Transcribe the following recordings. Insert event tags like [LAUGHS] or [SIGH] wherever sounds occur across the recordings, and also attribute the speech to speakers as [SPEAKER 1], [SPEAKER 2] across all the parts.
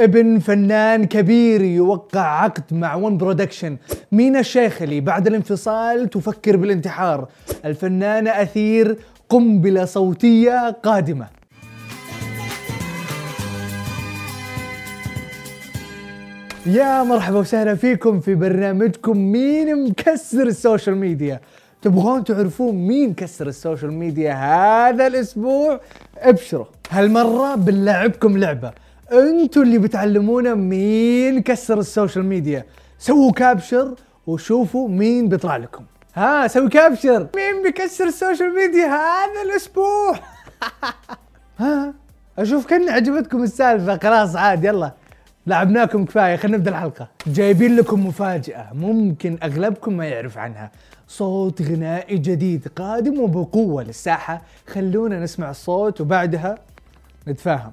[SPEAKER 1] ابن فنان كبير يوقع عقد مع One Production مينا الشيخلي بعد الانفصال تفكر بالانتحار. الفنانة أثير قنبلة صوتية قادمة. يا مرحبا وسهلا فيكم في برنامجكم مين مكسر ال social media. تبغون تعرفون مين كسر ال social media هذا الأسبوع؟ ابشروا. هالمرة بنلعبكم لعبة. أنتوا اللي بتعلمونا مين كسر السوشيال ميديا. سووا capture وشوفوا مين بيطلع لكم. ها سوي capture مين بيكسر ال social media هذا الأسبوع؟ [LAUGHS] ها أشوف كان عجبتكم السالفة. خلاص عاد يلا. لعبناكم كفاية. خلينا نبدأ الحلقة. جايبين لكم مفاجأة ممكن أغلبكم ما يعرف عنها. صوت غنائي جديد قادم وبقوة للساحة. خلونا نسمع الصوت وبعدها نتفاهم.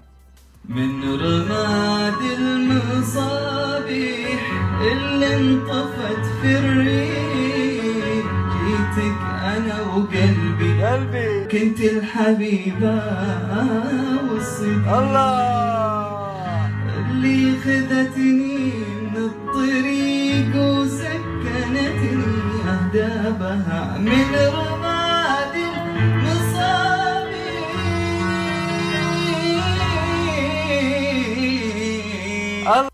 [SPEAKER 2] من رماد المصابيح اللي انطفت في الريح. جيتك أنا وقلبي.
[SPEAKER 1] قلبي.
[SPEAKER 2] كنت الحبيبة والصديق.
[SPEAKER 1] الله.
[SPEAKER 2] اللي خذتني من الطريق وسكنتني. أهدابها من رماد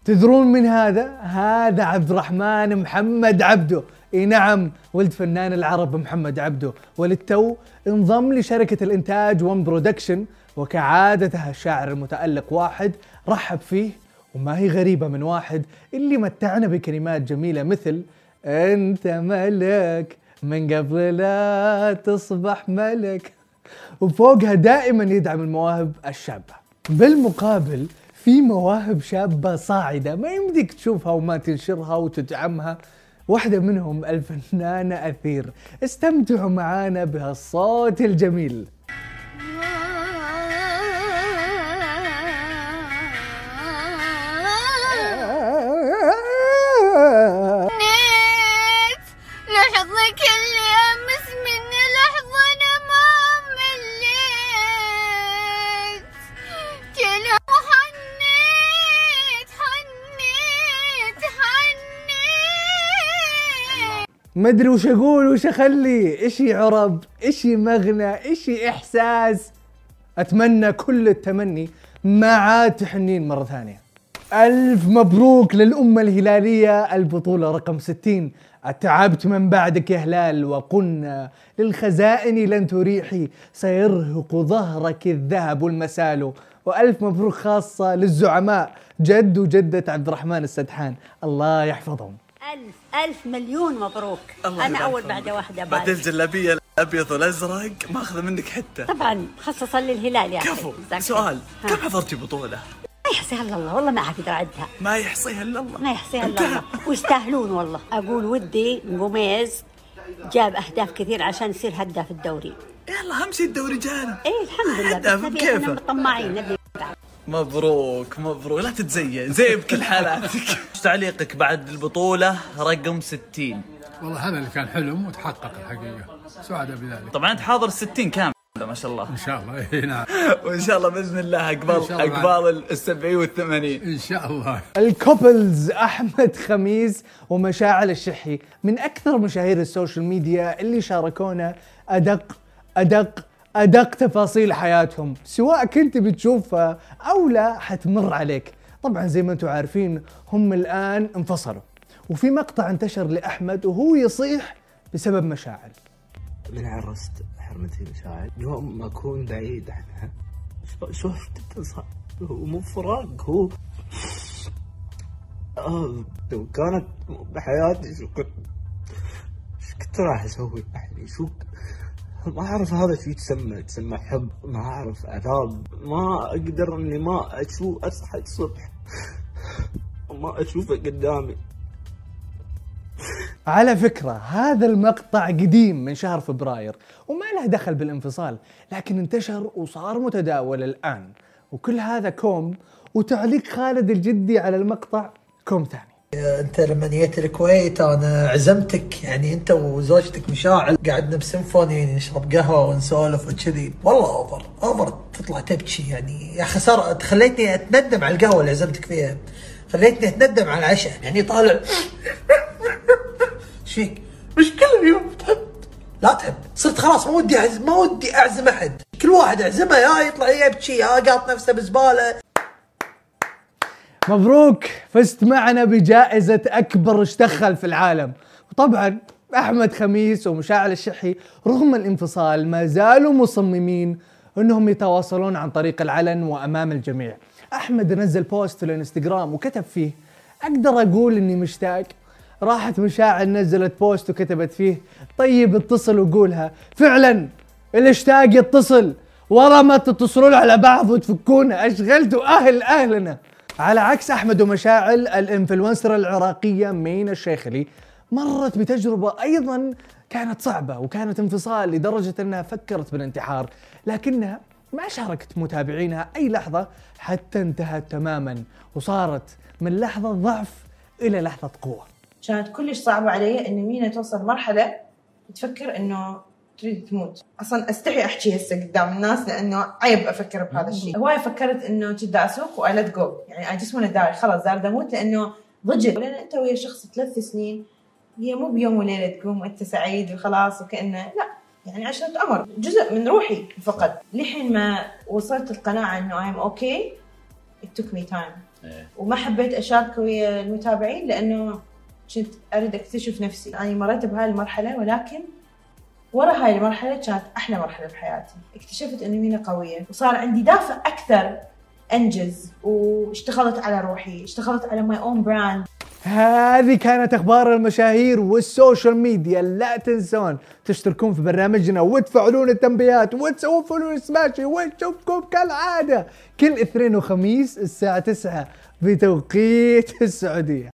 [SPEAKER 1] تدرون من هذا؟ هذا عبد الرحمن محمد عبده. إي نعم ولد فنان العرب محمد عبده. وللتو انضم لشركة الإنتاج ون برودكشن وكعادته الشاعر المتألق واحد. رحب فيه وما هي غريبة من واحد اللي متعنا بكلمات جميلة مثل أنت ملك من قبل لا تصبح ملك. وفوقها دائما يدعم المواهب الشابة. بالمقابل في مواهب شابة صاعدة. ما يمديك تشوفها وما تنشرها وتدعمها. واحدة منهم الفنانة أثير. استمتعوا معانا بهالصوت الجميل.
[SPEAKER 3] حنيت
[SPEAKER 1] مدري وش أقول وش أخلي؟ إشي عرب إشي مغنى إشي إحساس. أتمنى كل التمني ما عاد تحنين مرة ثانية. ألف مبروك للأمة الهلالية. البطولة رقم 60 أتعبت من بعدك يا هلال وقلنا للخزائن لن تريحي. سيرهق ظهرك الذهب والمسال. وألف مبروك خاصة للزعماء. جد وجدة عبد الرحمن السدحان. الله يحفظهم.
[SPEAKER 4] ألف ألف مليون مبروك. أنا أول بعد واحدة
[SPEAKER 5] بعد
[SPEAKER 4] بعد
[SPEAKER 5] الجلابيه الابيض والازرق ماخذة منك حتة
[SPEAKER 4] طبعا مخصصة للهلال يا أخي.
[SPEAKER 5] كفو سؤال
[SPEAKER 4] ها.
[SPEAKER 5] كم حضرتي بطولة؟
[SPEAKER 4] ما يحصيها إلا الله والله ما أقدر أعدها
[SPEAKER 5] ما يحصيها إلا الله.
[SPEAKER 4] ما يحصيها إلا الله. ويستاهلون والله. أقول ودي قميز جاب أهداف كثير عشان يصير هداف الدوري.
[SPEAKER 5] يلا امشي الدوري جانا.
[SPEAKER 4] إيه الحمد لله.
[SPEAKER 5] هداف.
[SPEAKER 4] إحنا طماعين نبي.
[SPEAKER 5] مبروك مبروك. لا تتزين زي بكل حالاتك. [LAUGHS] إيش تعليقك بعد البطولة؟ رقم 60
[SPEAKER 6] والله هذا اللي كان حلم وتحقق الحقيقة. سعداء بذلك
[SPEAKER 5] طبعا أنت حاضر 60 كامله ما شاء الله.
[SPEAKER 6] إن شاء الله إي نعم. [LAUGHS]
[SPEAKER 5] وإن شاء الله بإذن الله اقبال. أقبال ال 70 وال 80
[SPEAKER 6] إن شاء الله.
[SPEAKER 1] ال couples أحمد خميس ومشاعل الشحي. من أكثر مشاهير ال social media اللي شاركونا أدق أدق أدق تفاصيل حياتهم سواء كنت بتشوفها أو لا حتمر عليك. طبعا زي ما أنتم عارفين هم الآن انفصلوا. وفي مقطع انتشر لأحمد وهو يصيح بسبب مشاعل
[SPEAKER 7] من عرست حرمتي مشاعر. يوم ما أكون بعيد عنها شفت اتصال هو مو فراق هو آه لو كانت بحياتي شو كنت شو كنت راح أسوي؟ يعني شو ما أعرف هذا شو يتسمى يتسمى حب ما أعرف عذاب ما أقدر إني ما أشوف أصحى الصبح ما أشوفه قدامي.
[SPEAKER 1] على فكرة هذا المقطع قديم من شهر فبراير وما له دخل بالانفصال لكن انتشر وصار متداول الآن. وكل هذا كوم وتعليق خالد الجدي على المقطع كوم ثاني.
[SPEAKER 8] انت لما جيت الكويت أنا عزمتك يعني انت وزوجتك مشاعل قعدنا بسيمفوني نشرب قهوة ونسولف وكذي. والله أوفر أوفر تطلع تبكي يعني. يا خسارة خليتني أتندم على القهوة اللي عزمتك فيها. خليتني أتندم على العشاء. يعني طالع [LAUGHS] إيش فيك؟ مش كل يوم تحب لا تحب صرت خلاص ما ودي أعزم ما ودي أعزم أحد. كل واحد اعزمه يا يطلع يبكي يا قاط نفسه بزبالة
[SPEAKER 1] مبروك فزت معنا بجائزة أكبر اشتخل في العالم. وطبعا أحمد خميس ومشاعل الشحي رغم الانفصال ما زالوا مصممين أنهم يتواصلون عن طريق العلن وأمام الجميع. أحمد نزل post في الانستغرام وكتب فيه أقدر أقول أني مشتاق. راحت مشاعل نزلت post وكتبت فيه طيب اتصل وقولها. فعلا اللي اشتاق يتصل. ورا ما تتصلون على بعض وتفكونا اشغلتوا أهل أهلنا. على عكس أحمد ومشاعل الانفلونسر العراقية مين الشيخلي مرت بتجربة أيضا كانت صعبة وكانت انفصال لدرجة أنها فكرت بالانتحار لكنها ما شاركت متابعينها أي لحظة حتى انتهت تماما وصارت من لحظة ضعف إلى لحظة قوة.
[SPEAKER 9] كانت كلش صعبة علي إن مينا توصل مرحلة تفكر إنه تريد تموت. أصلا أستحي أحكي هسه قدام الناس لأنه عيب أفكر بهذا الشيء. هواي فكرت إنه كنت أسوق و I let go يعني I just die خلاص دار أموت لأنه ضجر لأن أنت ويا شخص ثلاث سنين هي مو بيوم وليلة تقوم وأنت سعيد وخلاص وكأنه لا. يعني عشرة أمر. جزء من روحي فقط. لحين ما وصلت القناعة إنه I'm okay it took me time. وما حبيت أشارك ويا المتابعين لأنه كنت أريد أكتشف نفسي. أنا يعني مريت بهاي المرحلة ولكن ورا هاي المرحلة كانت أحلى مرحلة بحياتي. اكتشفت إنه مينا قوية وصار عندي دافع أكثر أنجز واشتغلت على روحي اشتغلت على my own brand
[SPEAKER 1] هذه كانت أخبار المشاهير وال social media. لا تنسون تشتركون في برنامجنا وتفعلون التنبيهات وتسوون follow سماشي ونشوفكم كالعادة كل اثنين وخميس الساعة 9 بتوقيت السعودية.